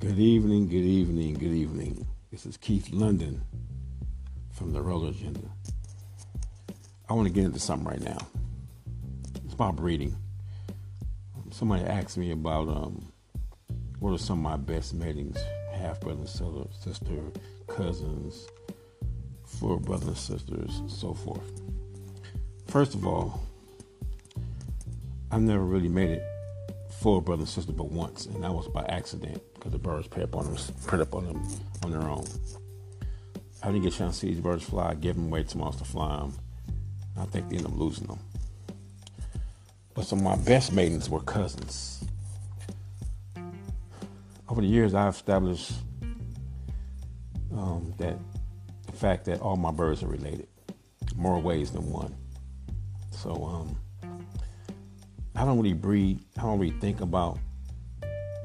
Good evening, good evening, good evening. This is Keith London from the Roller Agenda. I want to get into something right now. It's about breeding. Somebody asked me about um, what are some of my best matings, half brother, sister, cousins, for brothers and sisters, and so forth. First of all, I've never really made it full brother and sister but once, and that was by accident because the birds put up on them, put up on them on their own. I didn't get a chance to see these birds fly, give them away to someone to fly them. I think they ended up losing them. But some of my best matings were cousins. Over the years, I've established um, that the fact that all my birds are related, more ways than one. So um, I don't really breed. I don't really think about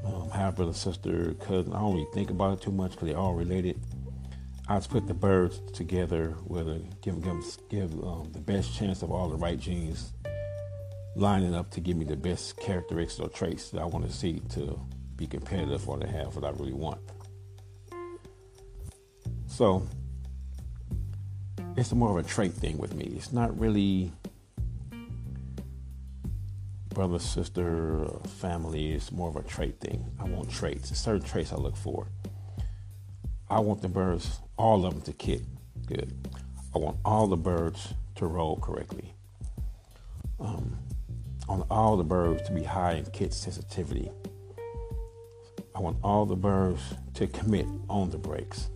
um, half brother, sister, cousin. I don't really think about it too much because they're all related. I just put the birds together with a give them give um, the best chance of all the right genes lining up to give me the best characteristics or traits that I want to see to be competitive or to have what I really want. So it's more of a trait thing with me. It's not really brother, sister, family. It's more of a trait thing. I want traits. certain traits I look for. I want the birds, all of them, to kick good. I want all the birds to roll correctly. Um, I want all the birds to be high in kit sensitivity. I want all the birds to commit on the breaks.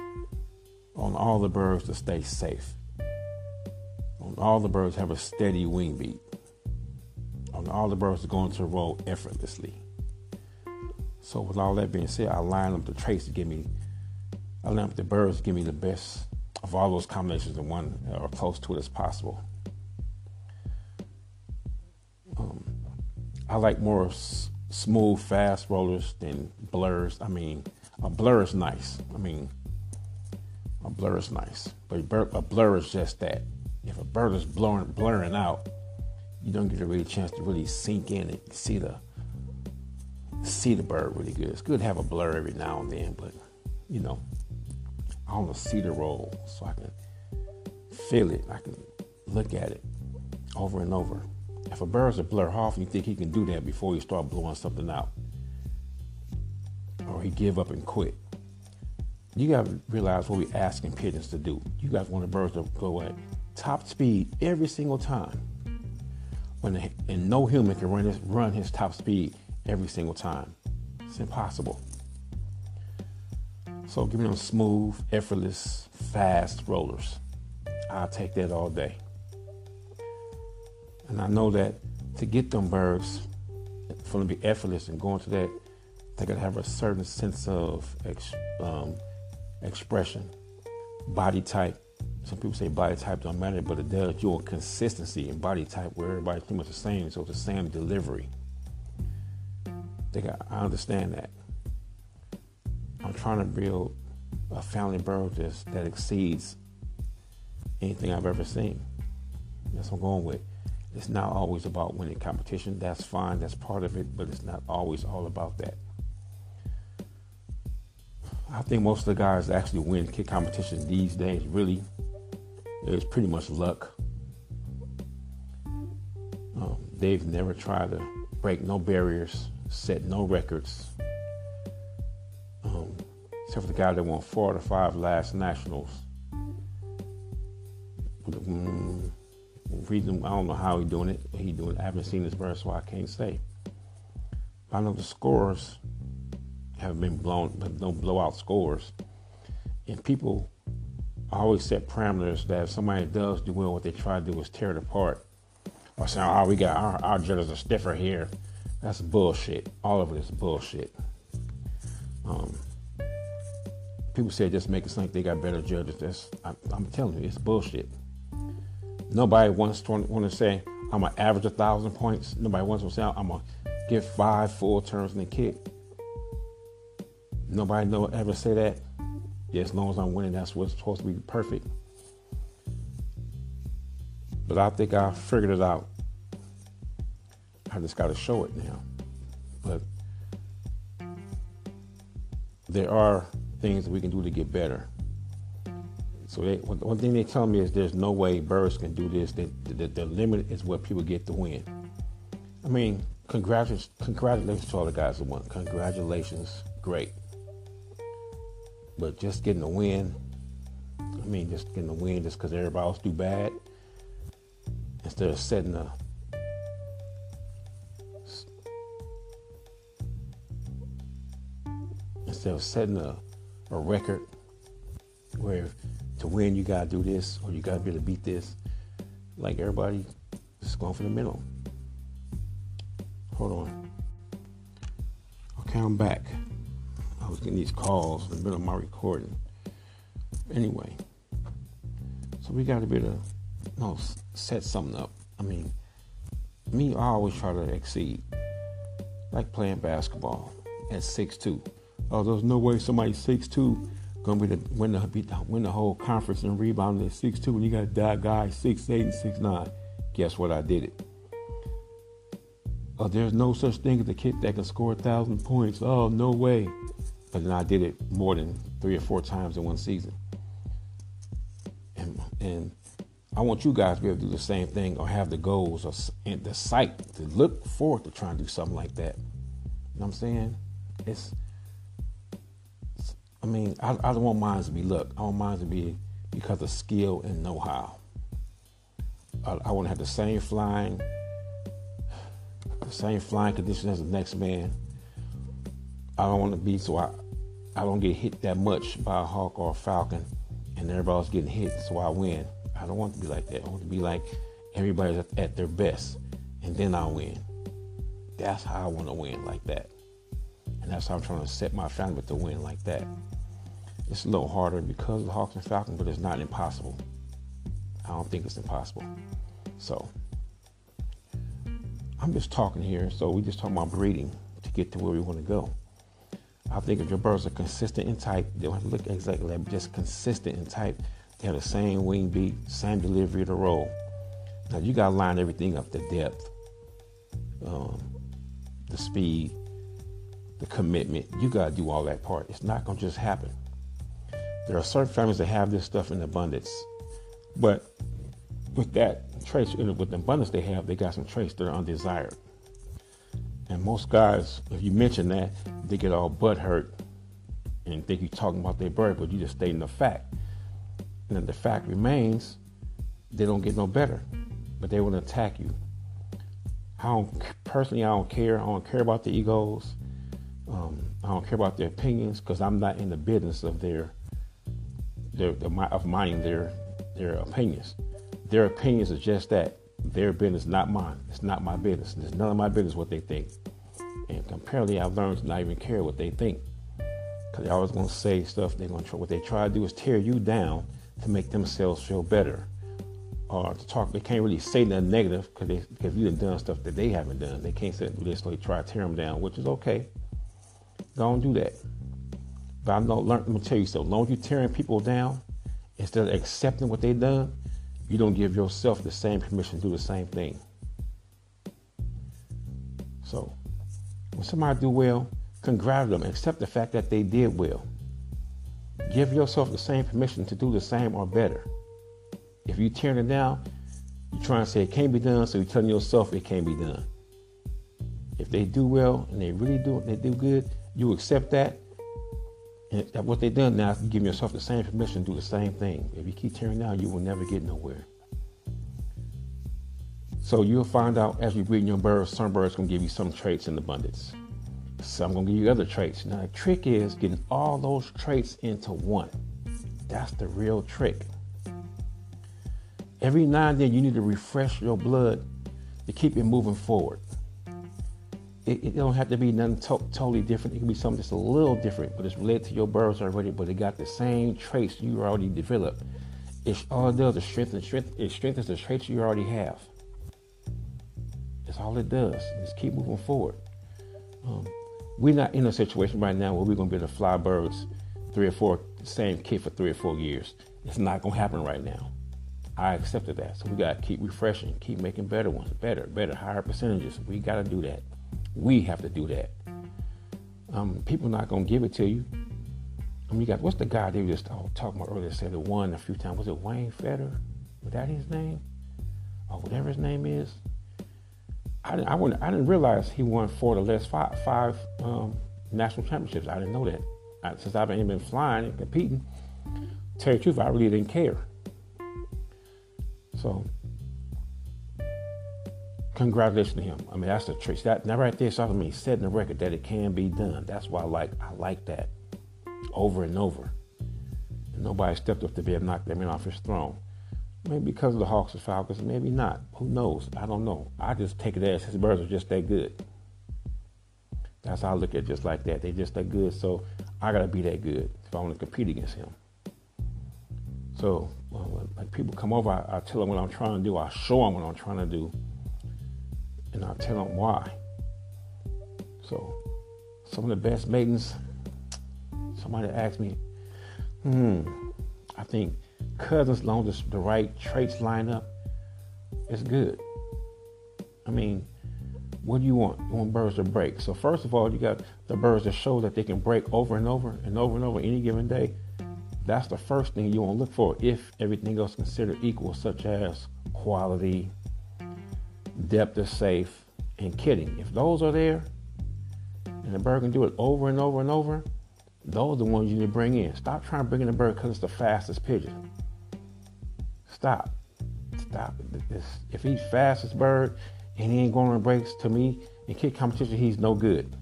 I want all the birds to stay safe. I want all the birds have a steady wing beat. Want all the birds are going to roll effortlessly. So with all that being said, I line up the traits to give me, I line up the birds to give me the best of all those combinations in one or close to it as possible. Um, I like more s- smooth, fast rollers than blurs. I mean, a blur is nice. I mean, a blur is nice, but a blur is just that. If a bird is blurring out, you don't get a really chance to really sink in and see the see the bird really good. It's good to have a blur every now and then, but you know, I want to see the roll so I can feel it. I can look at it over and over. If a bird's a blur off, and you think he can do that before he start blowing something out, or he give up and quit. You got to realize what we're asking pigeons to do. You guys want the birds to go at top speed every single time. When and no human can run his, run his top speed every single time. It's impossible. So give me them smooth, effortless, fast rollers. I'll take that all day. And I know that to get them birds for them to be effortless and going to that, they gotta have a certain sense of ex, um, expression, body type. Some people say body type don't matter, but it does. Your consistency in body type where everybody's pretty much the same, so it's the same delivery. They I understand that. I'm trying to build a family that's, that exceeds anything I've ever seen. That's what I'm going with. It's not always about winning competition. That's fine. That's part of it, but it's not always all about that. I think most of the guys that actually win kit competitions these days really it's pretty much luck. Um, they've never tried to break no barriers set no records. Um, except for the guy that won four out of five last nationals. Mm, reason I don't know how he doing it. He doing. It. I haven't seen this verse, so I can't say. But I know the scores have been blown, but no blowout scores. And people always set parameters that if somebody does do well, what they try to do is tear it apart. Or say, "Oh, we got our, our judges are stiffer here." That's bullshit. All of it is bullshit. Um, people say just make it think they got better judges. That's I, am telling you, it's bullshit. Nobody wants to want to say I'm gonna average a thousand points. Nobody wants to say I'm gonna get five full turns in the kit. Nobody ever say that. Yeah, as long as I'm winning, that's what's supposed to be perfect. But I think I figured it out. I just got to show it now. But there are things we can do to get better. So they, one thing they tell me is there's no way birds can do this. That the, the limit is what people get to win. I mean, congratulations, congratulations to all the guys that won. Congratulations, great. But just getting a win, I mean, just getting a win just because everybody else do bad, instead of setting a instead of setting a, a record where to win, you gotta do this, or you gotta be able to beat this. Like everybody, just going for the middle. Hold on. Okay, I'm back. I was getting these calls in the middle of my recording. Anyway, so we gotta be able to, you know, set something up. I mean, me, I always try to exceed. Like playing basketball at six two. Oh, there's no way somebody six two gonna be the win the win the whole conference and rebound at six two, and you got that guy six eight and six nine. Guess what? I did it. Oh, there's no such thing as a kid that can score a thousand points. Oh, no way. But then I did it more than three or four times in one season. And and I want you guys to be able to do the same thing or have the goals or and the sight to look forward to trying to do something like that. You know what I'm saying? It's I mean, I, I don't want mine to be luck. I want mine to be because of skill and know-how. I, I want to have the same flying, the same flying condition as the next man. I don't want to be so I, I don't get hit that much by a hawk or a falcon, and everybody's getting hit, so I win. I don't want to be like that. I want to be like everybody's at, at their best, and then I win. That's how I want to win, like that. And that's how I'm trying to set my family to win like that. It's a little harder because of the Hawks and Falcons, but it's not impossible. I don't think it's impossible. So I'm just talking here. So we just talking about breeding to get to where we want to go. I think if your birds are consistent in type, they don't to look exactly like just consistent in type. They have the same wing beat, same delivery of the roll. Now you gotta line everything up: the depth, um, the speed, the commitment. You gotta do all that part. It's not gonna just happen. There are certain families that have this stuff in abundance, but with that trace, with the abundance they have, they got some traits that are undesired. And most guys, if you mention that, they get all butt hurt and think you're talking about their bird, but you just stating the fact. And the fact remains, they don't get no better, but they want to attack you. I don't personally, I don't care. I don't care about the egos. Um, I don't care about their opinions because I'm not in the business of their their, of mining their their opinions. Their opinions are just that. Their business, not mine. It's not my business. It's none of my business what they think. And apparently, I've learned to not even care what they think. Because they're always going to say stuff. They're going to. What they try to do is tear you down to make themselves feel better, or to talk. They can't really say nothing negative because they because you have done stuff that they haven't done. They can't say this, so they try to tear them down, which is okay. Don't do that. But I know, learn, let me tell you so. As long as you're tearing people down, instead of accepting what they've done, you don't give yourself the same permission to do the same thing. So, when somebody do well, congratulate them. Accept the fact that they did well. Give yourself the same permission to do the same or better. If you tear it down, you're trying to say it can't be done, so you're telling yourself it can't be done. If they do well and they really do it, they do good, you accept that and what they've done now is giving yourself the same permission to do the same thing. If you keep tearing down, you will never get nowhere. So you'll find out as you breed your birds, some birds gonna give you some traits in abundance. Some gonna give you other traits. Now the trick is getting all those traits into one. That's the real trick. Every now and then you need to refresh your blood to keep it moving forward it, it don't have to be nothing to- totally different. It can be something that's a little different, but it's related to your birds already. But it got the same traits you already developed. It's all it does is strengthen, strength, it strengthens the traits you already have. That's all it does. Just keep moving forward. Um, we're not in a situation right now where we're going to be able to fly birds three or four, same kit for three or four years. It's not going to happen right now. I accepted that. So we got to keep refreshing, keep making better ones, better, better, higher percentages. We got to do that. We have to do that. Um, people not gonna give it to you. I mean, you got what's the guy they were just oh, talking about earlier? Said it won a few times. Was it Wayne Fetter? Was that his name? Or whatever his name is. I didn't, I, wouldn't, I didn't realize he won four the last five, five um, national championships. I didn't know that. I, since I've been, been flying and competing, tell you the truth, I really didn't care. So, congratulations to him. I mean, that's the trick. That, that right there, something I mean, setting the record that it can be done. That's why I like, I like that over and over. And nobody stepped up to be able to knock that man off his throne. Maybe because of the Hawks and Falcons, maybe not. Who knows? I don't know. I just take it as his birds are just that good. That's how I look at it, just like that. They're just that good, so I gotta be that good if I want to compete against him. So well, when people come over, I, I, tell them what I'm trying to do. I show them what I'm trying to do, and I'll tell them why. So some of the best matings. Somebody asked me, hmm, I think cousins, as long as the right traits line up, it's good. I mean, what do you want? You want birds to break. So first of all, you got the birds that show that they can break over and over and over and over any given day. That's the first thing you want to look for if everything else considered equal, such as quality, depth is safe, and kidding. If those are there, and the bird can do it over and over and over, those are the ones you need to bring in. Stop trying to bring in the bird because it's the fastest pigeon. Stop. Stop. If he's fastest bird and he ain't going on breaks to me in kit competition, he's no good.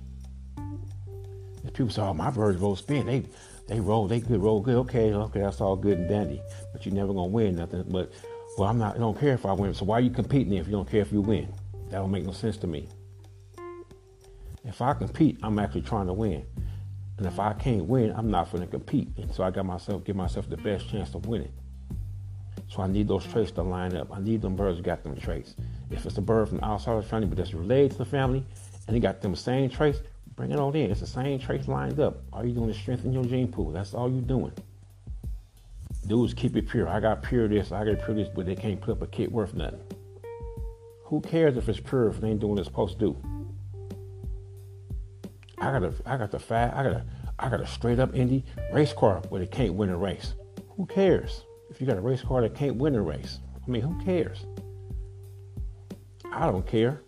If people say, "Oh, my birds roll spin," they they roll, they good, roll good. Okay, okay, that's all good and dandy, but you're never gonna win nothing. But well, I'm not. I don't care if I win. So why are you competing if you don't care if you win? That don't make no sense to me. If I compete, I'm actually trying to win. And if I can't win, I'm not going to compete. And so I got myself, give myself the best chance of winning. So I need those traits to line up. I need them birds got them traits. If it's a bird from outside of the family, but that's related to the family, and they got them same traits, bring it on in. It's the same traits lined up. All you doing is strengthen your gene pool. That's all you're doing. Dudes, keep it pure. I got pure this, I got pure this, but they can't put up a kit worth nothing. Who cares if it's pure if they ain't doing what it's supposed to do? I got a, I got the fat, I got a, I got a straight up Indy race car where they can't win a race. Who cares? If you got a race car that can't win a race, I mean, who cares? I don't care.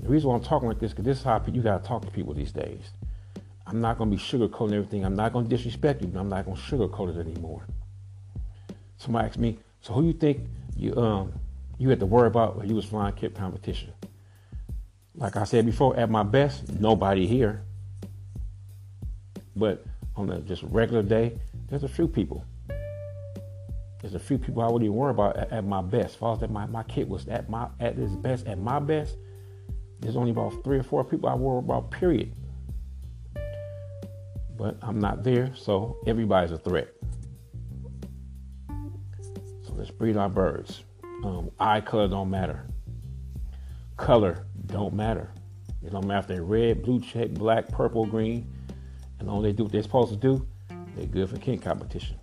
The reason why I'm talking like this, because this is how you got to talk to people these days. I'm not going to be sugarcoating everything. I'm not going to disrespect you, but I'm not going to sugarcoat it anymore. Somebody asked me, so who you think you um you had to worry about when you was flying kit competition? Like I said before, at my best, nobody here. But on a just regular day, there's a few people. There's a few people I wouldn't even worry about at, at my best. As that my, my kid was at my at his best, at my best, there's only about three or four people I worry about, period. But I'm not there, so everybody's a threat. Breed our birds. Um, eye color don't matter. Color don't matter. It don't matter if they're red, blue, check, black, purple, green. And all they do what they're supposed to do, they're good for kit competition.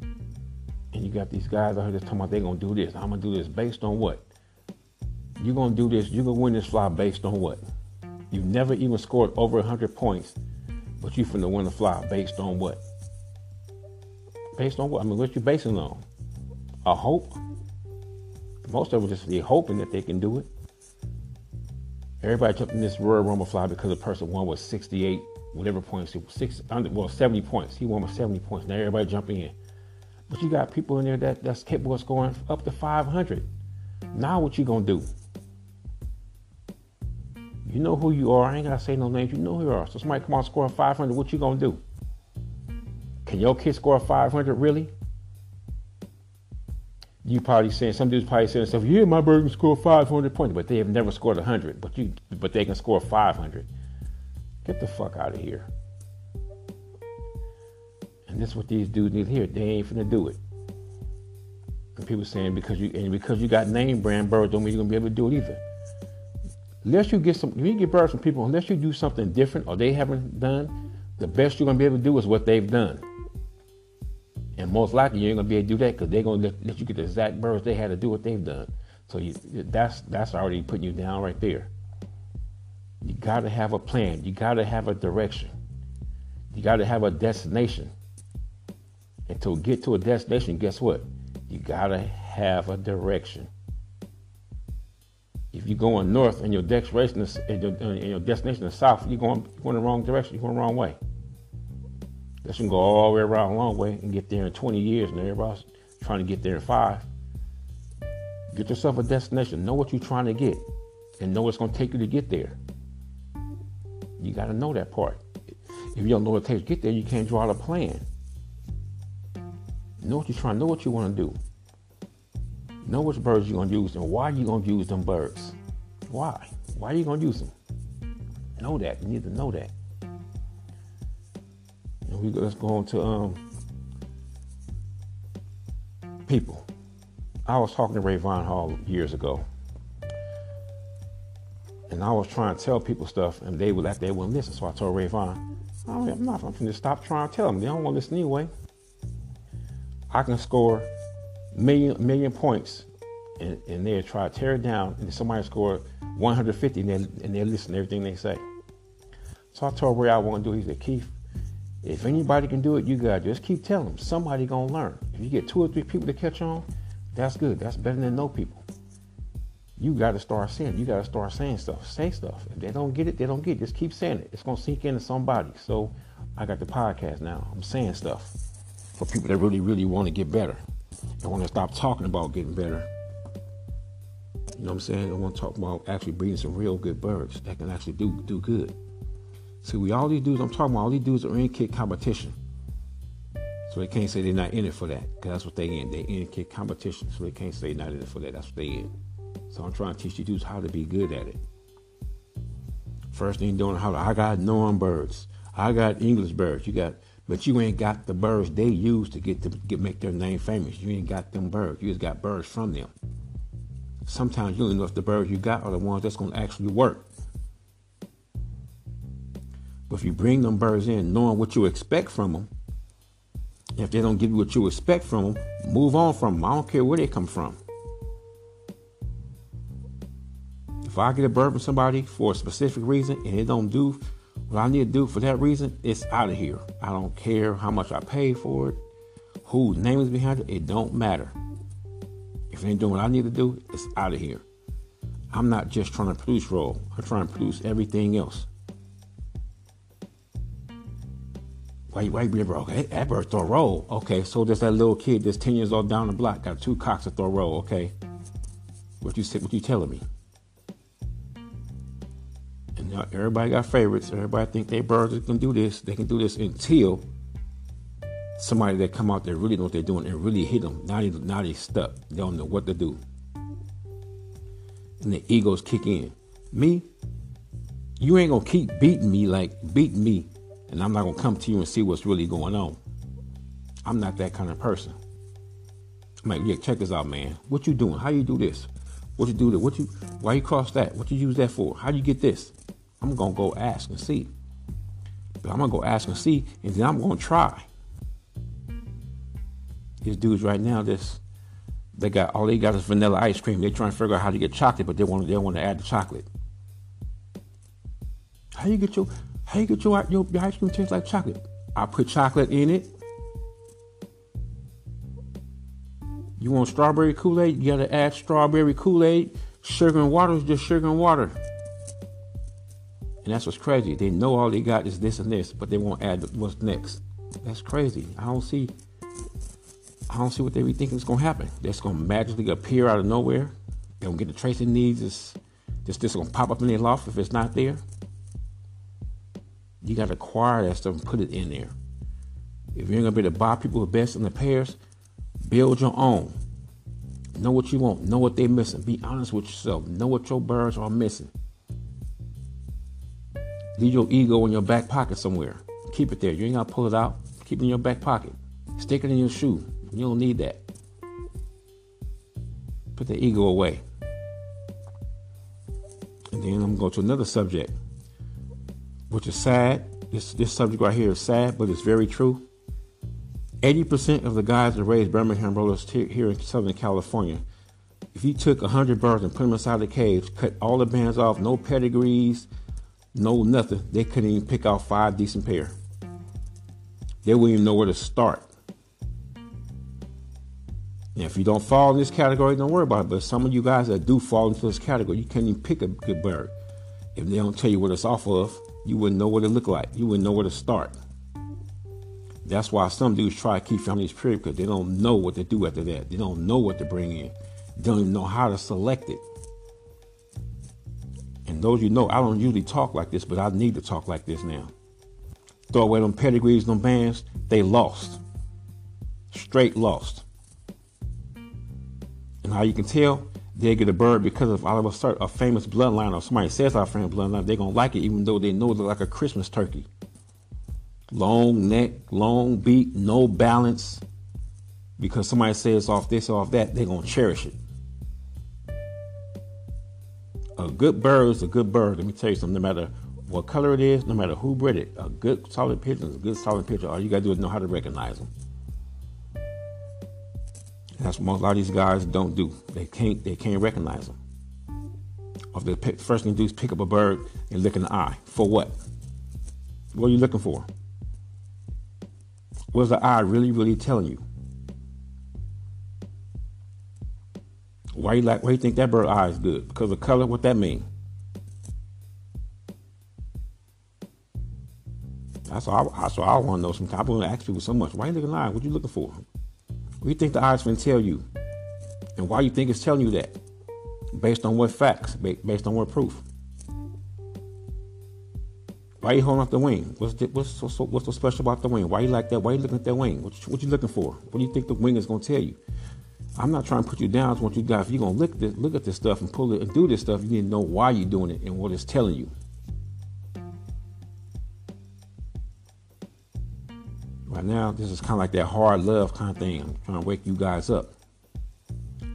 And you got these guys out here that's talking about they're gonna do this. I'm gonna do this based on what? You're gonna do this, you're gonna win this fly based on what? You've never even scored over 100 points, but you finna win the fly based on what? Based on what? I mean, what you basing on? A hope? Most of them just be hoping that they can do it. Everybody in this Royal Rumble fly because the person won was 68, whatever points, six, well, 70 points. He won with 70 points. Now everybody jumping in. But you got people in there that, that's capable of scoring up to 500. Now what you gonna do? You know who you are. I ain't gotta say no names. You know who you are. So somebody come on score 500. What you gonna do? Can your kid score 500 really? You probably saying some dudes probably saying stuff. Yeah, my bird can score 500 points, but they have never scored 100. But you, but they can score 500. Get the fuck out of here. And this is what these dudes need hear. They ain't finna do it. And people saying because you and because you got name brand birds don't mean you're gonna be able to do it either. Unless you get some, you get birds from people, unless you do something different or they haven't done, the best you're gonna be able to do is what they've done. And most likely you ain't gonna be able to do that because they're gonna let, let, you get the exact birds they had to do what they've done. So you, that's that's already putting you down right there. You gotta have a plan. You gotta have a direction. You got to have a destination. And to get to a destination, guess what? You got to have a direction. If you're going north and your destination is, and your, destination is south, you're going, you're going the wrong direction. You're going the wrong way. Let's go all the way around a long way and get there in 20 years, and everybody's trying to get there in five. Get yourself a destination. Know what you're trying to get, and know what's going to take you to get there. You got to know that part. If you don't know what it takes to get there, you can't draw out a plan. Know what you're trying. Know what you want to do. Know which birds you're gonna use and why you're gonna use them birds. Why? Why are you gonna use them? Know that. You need to know that. We let's go on to um, people. I was talking to Ray Von Hall years ago, and I was trying to tell people stuff, and they would like they wouldn't listen. So I told Ray Von, I'm not. I'm to stop trying to tell them. They don't want to listen anyway. I can score million million points, and, and they try to tear it down, and somebody score 150, and they and they listen to everything they say. So I told Ray I want to do. He said, Keith, if anybody can do it, you got to just keep telling them. Somebody gonna learn. If you get two or three people to catch on, that's good. That's better than no people. You got to start saying. You got to start saying stuff. Say stuff. If they don't get it, they don't get it. Just keep saying it. It's gonna sink into somebody. So I got the podcast now. I'm saying stuff for people that really, really want to get better. I want to stop talking about getting better. You know what I'm saying? I want to talk about actually breeding some real good birds that can actually do do good. See, we all these dudes I'm talking about, all these dudes are in kit competition. So they can't say they're not in it for that, because that's what they in. They in kit competition, so they can't say not in it for that. That's what they in. So I'm trying to teach you dudes how to be good at it. First thing doing how to, I got norm birds. I got English birds. You got but you ain't got the birds they use to get to get make their name famous. You ain't got them birds. You just got birds from them. Sometimes you don't know if the birds you got are the ones that's gonna actually work. But if you bring them birds in knowing what you expect from them, if they don't give you what you expect from them, move on from them. I don't care where they come from. If I get a bird from somebody for a specific reason and it don't do what I need to do for that reason, it's out of here. I don't care how much I pay for it, whose name is behind it, it don't matter. If it ain't doing what I need to do, it's out of here. I'm not just trying to produce roll, I'm trying to produce everything else. Why, why you be bro? Okay, that bird throw roll. Okay, so there's that little kid that's 10 years old down the block, got two cocks to throw roll. Okay, what you what you telling me? And now everybody got favorites. Everybody think they birds can do this. They can do this until somebody that come out there really know what they're doing and really hit them. Now they now they stuck. They don't know what to do. And the egos kick in. Me, you ain't gonna keep beating me like beating me, and I'm not gonna come to you and see what's really going on. I'm not that kind of person. I'm like, yeah, check this out, man. What you doing? How you do this? What you do that? What you? Why you cross that? What you use that for? How you get this? I'm gonna go ask and see. But I'm gonna go ask and see, and then I'm gonna try. These dudes right now, this they got all they got is vanilla ice cream. They're trying to figure out how to get chocolate, but they want they want to add the chocolate. How you get your how you get your, your, your ice cream taste like chocolate? I put chocolate in it. You want strawberry Kool-Aid? You gotta add strawberry Kool-Aid. Sugar and water is just sugar and water. And that's what's crazy. They know all they got is this and this, but they won't add what's next. That's crazy. I don't see I don't see what they be thinking is gonna happen. That's gonna magically appear out of nowhere. They don't get the tracing needs. It's just this gonna pop up in their loft if it's not there. You gotta acquire that stuff and put it in there. If you're gonna be able to buy people the best in the pairs, build your own. Know what you want. Know what they're missing. Be honest with yourself. Know what your birds are missing. Leave your ego in your back pocket somewhere. Keep it there. You ain't gotta pull it out. Keep it in your back pocket. Stick it in your shoe. You don't need that. Put the ego away. And then I'm going to go to another subject, which is sad. This this subject right here is sad, but it's very true. 80% of the guys that raise Birmingham rollers here in Southern California, if you took 100 birds and put them inside the cage, cut all the bands off, no pedigrees, no nothing. They couldn't even pick out five decent pair. they wouldn't even know where to start. And if you don't fall in this category, don't worry about it. But some of you guys that do fall into this category, you can't even pick a good bird. If they don't tell you what it's off of, you wouldn't know what it looked like. You wouldn't know where to start. That's why some dudes try to keep families pure because they don't know what to do after that. They don't know what to bring in. They don't even know how to select it. And those you know, I don't usually talk like this, but I need to talk like this now. Throw away them pedigrees, them bands, they lost. Straight lost. And how you can tell, they get a bird because of all of a, certain, a famous bloodline or somebody says our famous bloodline, they're gonna like it even though they know it look like a Christmas turkey. Long neck, long beak, no balance. Because somebody says off this off that, they're gonna cherish it. A good bird is a good bird. Let me tell you something. No matter what color it is, no matter who bred it, a good solid pigeon is a good solid pigeon. All you gotta do is know how to recognize them. That's what most, a lot of these guys don't do. They can't they can't recognize them. Or the first thing they do is pick up a bird and look in the eye. For what? What are you looking for? What's the eye really, really telling you? Why you like? Why you think that bird eye is good? Because of color. What that mean? That's all. I, that's all I want to know. Sometimes I want to ask people so much. Why you looking eye? What you looking for? What do you think the can tell you? And why you think it's telling you that? Based on what facts? Based on what proof? Why you holding up the wing? What's the, what's so, so, what's so special about the wing? Why you like that? Why you looking at that wing? What, what you looking for? What do you think the wing is going to tell you? I'm not trying to put you down. I want you guys, if you're going to look look at this stuff and pull it and do this stuff, you need to know why you're doing it and what it's telling you. Now, this is kind of like that hard love kind of thing. I'm trying to wake you guys up.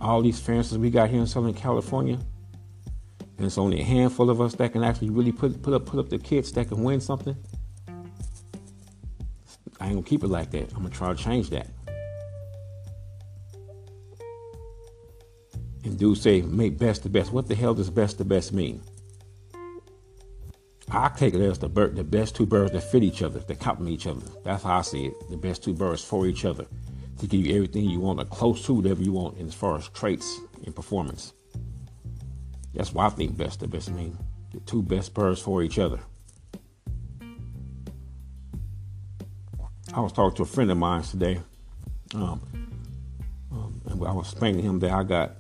All these fences we got here in Southern California, and it's only a handful of us that can actually really put put up put up the kits that can win something. I ain't gonna keep it like that. I'm gonna try to change that. And do say make best the best. What the hell does best the best mean? I take it as the bird, the best two birds that fit each other, that complement each other. That's how I see it. The best two birds for each other to give you everything you want, or close to whatever you want, as far as traits and performance. That's why I think best the best mean. The two best birds for each other. I was talking to a friend of mine today, um, um, and I was explaining to him that I got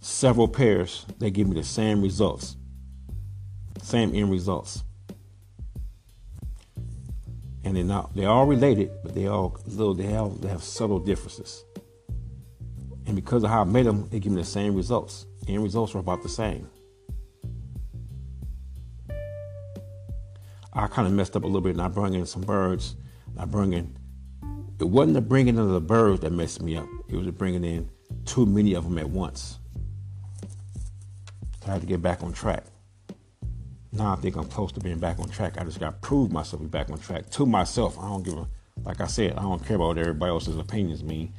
several pairs that give me the same results same end results. And they're not they're all related, but they all little they have they have subtle differences. And because of how I made them, they give me the same results. End results are about the same. I kind of messed up a little bit and I brought in some birds. I brought in, it wasn't the bringing of the birds that messed me up. It was the bringing in too many of them at once. So I had to get back on track now I think I'm close to being back on track. I just got to prove myself to be back on track to myself. I don't give a, like I said, I don't care about what everybody else's opinions mean.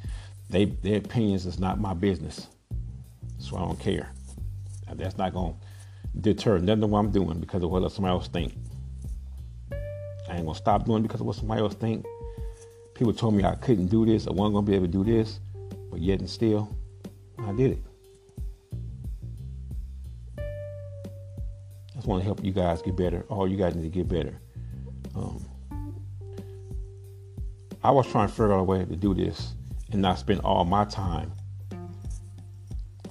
They their opinions is not my business, so I don't care. That's not gonna deter nothing of what I'm doing because of what somebody else think. I ain't gonna stop doing because of what somebody else think. People told me I couldn't do this, I wasn't gonna be able to do this, but yet and still, I did it. Want to help you guys get better. All you guys need to get better. Um, I was trying to figure out a way to do this and not spend all my time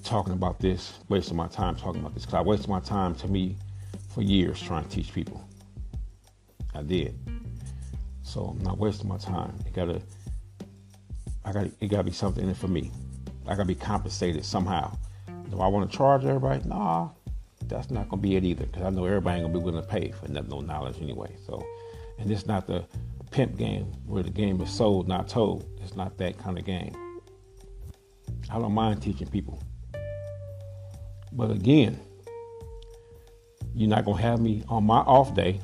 talking about this, wasting my time talking about this. Because I wasted my time to me for years trying to teach people. I did. So I'm not wasting my time. It gotta I gotta it gotta be something in it for me. I gotta be compensated somehow. Do I want to charge everybody? Nah, that's not gonna be it either because I know everybody ain't gonna be willing to pay for no knowledge anyway. So, and it's not the pimp game where the game is sold, not told. It's not that kind of game. I don't mind teaching people, but again, you're not gonna have me on my off day.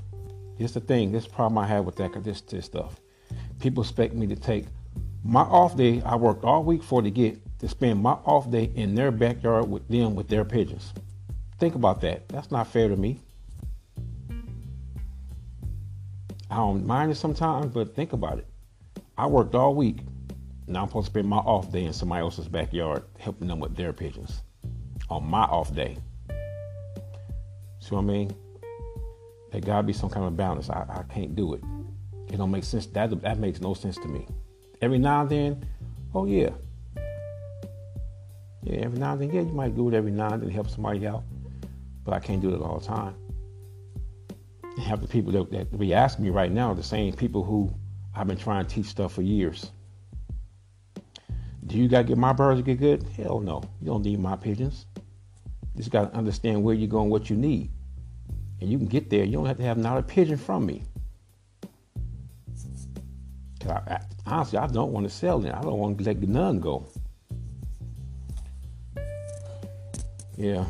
Here's the thing. This problem I have with that, this this stuff. People expect me to take my off day. I worked all week for to get to spend my off day in their backyard with them with their pigeons. Think about that. That's not fair to me. I don't mind it sometimes, but think about it. I worked all week. Now I'm supposed to spend my off day in somebody else's backyard helping them with their pigeons on my off day. See what I mean? There gotta be some kind of balance. I, I can't do it. It don't make sense. That that makes no sense to me. Every now and then, oh yeah. Yeah, every now and then, yeah, you might do it every now and then help somebody out. But I can't do it all the time. And have the people that, that be asking me right now, the same people who I've been trying to teach stuff for years. Do you gotta get my birds to get good? Hell no. You don't need my pigeons. You just gotta understand where you're going, what you need. And you can get there. You don't have to have not a pigeon from me. I, I, honestly, I don't want to sell it. I don't want to let none go. Yeah,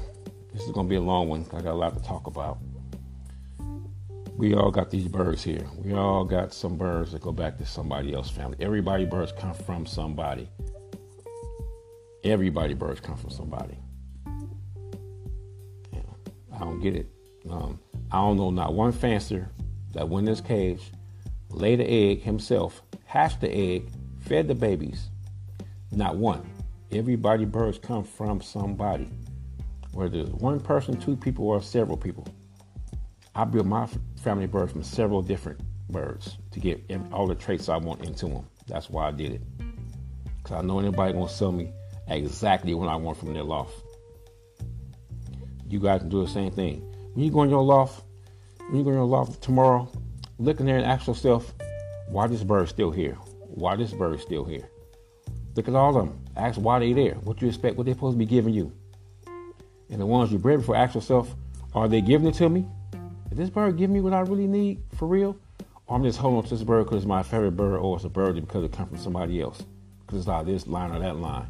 this is gonna be a long one. I got a lot to talk about. We all got these birds here. We all got some birds that go back to somebody else's family. Everybody birds come from somebody. Everybody birds come from somebody. Yeah, I don't get it. Um, I don't know not one fancier that went in this cage, laid the egg himself, hatched the egg, fed the babies. Not one. Everybody birds come from somebody. Whether it's one person, two people, or several people. I build my family birds from several different birds to get all the traits I want into them. That's why I did it. Because I know anybody gonna sell me exactly what I want from their loft. You guys can do the same thing. When you go in your loft, when you go in your loft tomorrow, look in there and ask yourself, why this bird still here? Why this bird still here? Look at all of them. Ask why they there. What you expect? What they supposed to be giving you? And the ones you bred before, ask yourself, are they giving it to me? Is this bird give me what I really need for real? Or I'm just holding on to this bird because it's my favorite bird, or it's a bird because it comes from somebody else. Because it's like this line or that line.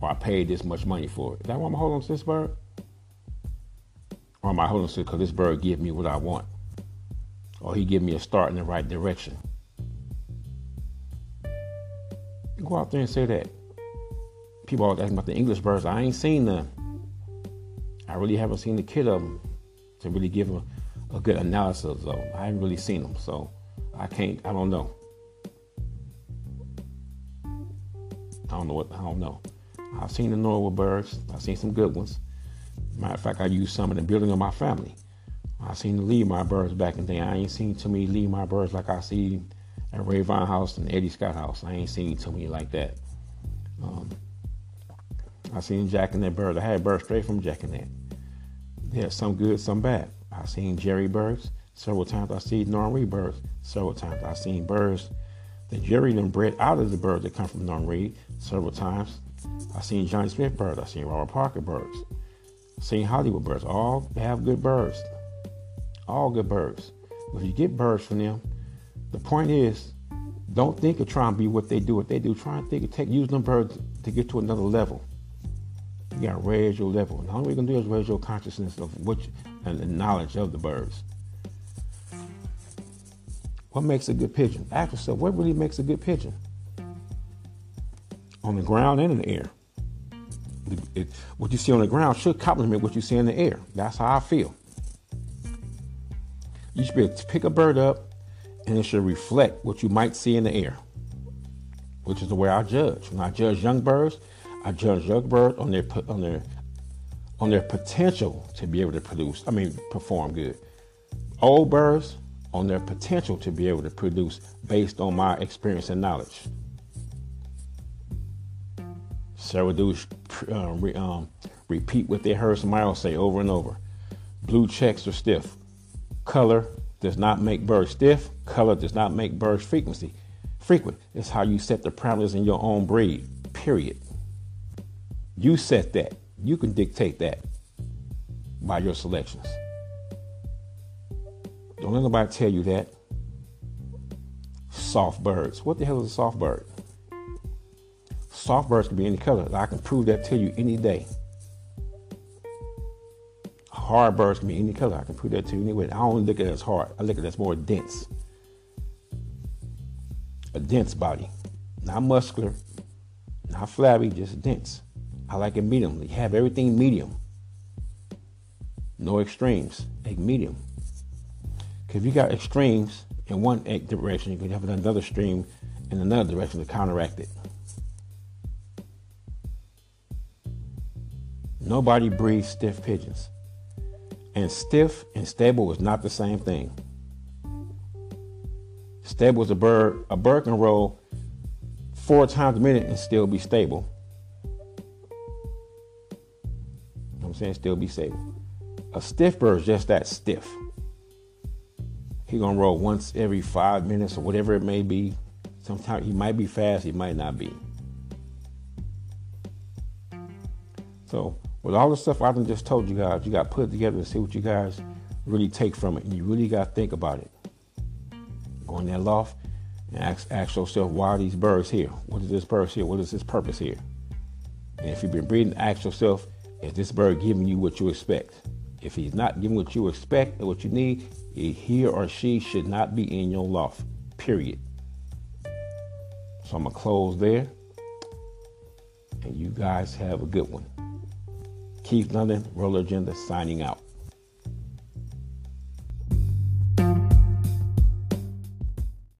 Or I paid this much money for it. Is that why I'm holding on to this bird? Or am I holding on to it because this bird give me what I want? Or he give me a start in the right direction? Go out there and say that. People always ask about the English birds. I ain't seen them. I really haven't seen the kid of them to really give them a good analysis of. I haven't really seen them, so I can't. I don't know. I don't know what. I don't know. I've seen the Norwood birds. I've seen some good ones. Matter of fact, I used some in the building of my family. I've seen the Lee-Meyer birds back in the day. I ain't seen too many Lee-Meyer birds like I see at Rayvon House and Eddie Scott House. I ain't seen too many like that. Um, I seen Jack and that bird. I had birds straight from Jack and that. Yeah, some good, some bad. I've seen Jerry birds several times. I seen Reed birds several times. I've seen birds that Jerry them bred out of the birds that come from Reed several times. I've seen Johnny Smith birds. I've seen Robert Parker birds. I've seen Hollywood birds. All have good birds. All good birds. If you get birds from them, the point is, don't think of trying to be what they do. What they do, try and think of take use them birds to get to another level. You gotta raise your level. And all we're gonna do is raise your consciousness of what you, and the knowledge of the birds. What makes a good pigeon? Ask yourself, what really makes a good pigeon? On the ground and in the air. It, it, what you see on the ground should complement what you see in the air. That's how I feel. You should be able to pick a bird up and it should reflect what you might see in the air, which is the way I judge. When I judge young birds, I judge young on their on their on their potential to be able to produce. I mean, perform good. Old birds on their potential to be able to produce based on my experience and knowledge. Several dudes uh, re, um, repeat what they heard somebody else say over and over. Blue checks are stiff. Color does not make birds stiff. Color does not make birds frequency frequent. It's how you set the parameters in your own breed. Period. You set that. You can dictate that by your selections. Don't let nobody tell you that. Soft birds. What the hell is a soft bird? Soft birds can be any color. I can prove that to you any day. Hard birds can be any color. I can prove that to you anyway. I don't look at it as hard. I look at it as more dense. A dense body. Not muscular, not flabby, just dense. I like it medium. You have everything medium. No extremes. Like medium. Because if you got extremes in one direction, you can have another stream in another direction to counteract it. Nobody breeds stiff pigeons. And stiff and stable is not the same thing. Stable is a bird. A bird can roll four times a minute and still be stable. Saying? Still be stable. A stiff bird is just that stiff. He gonna roll once every five minutes or whatever it may be. Sometimes he might be fast, he might not be. So with all the stuff I have just told you guys, you got to put it together and see what you guys really take from it. And you really got to think about it. Go in that loft and ask, ask yourself, why are these birds here? What is this bird here? What is this purpose here? And if you've been breeding, ask yourself, is this bird giving you what you expect? If he's not giving what you expect and what you need, he or she should not be in your loft, period. So I'm going to close there. And you guys have a good one. Keith London, Roller Agenda, signing out.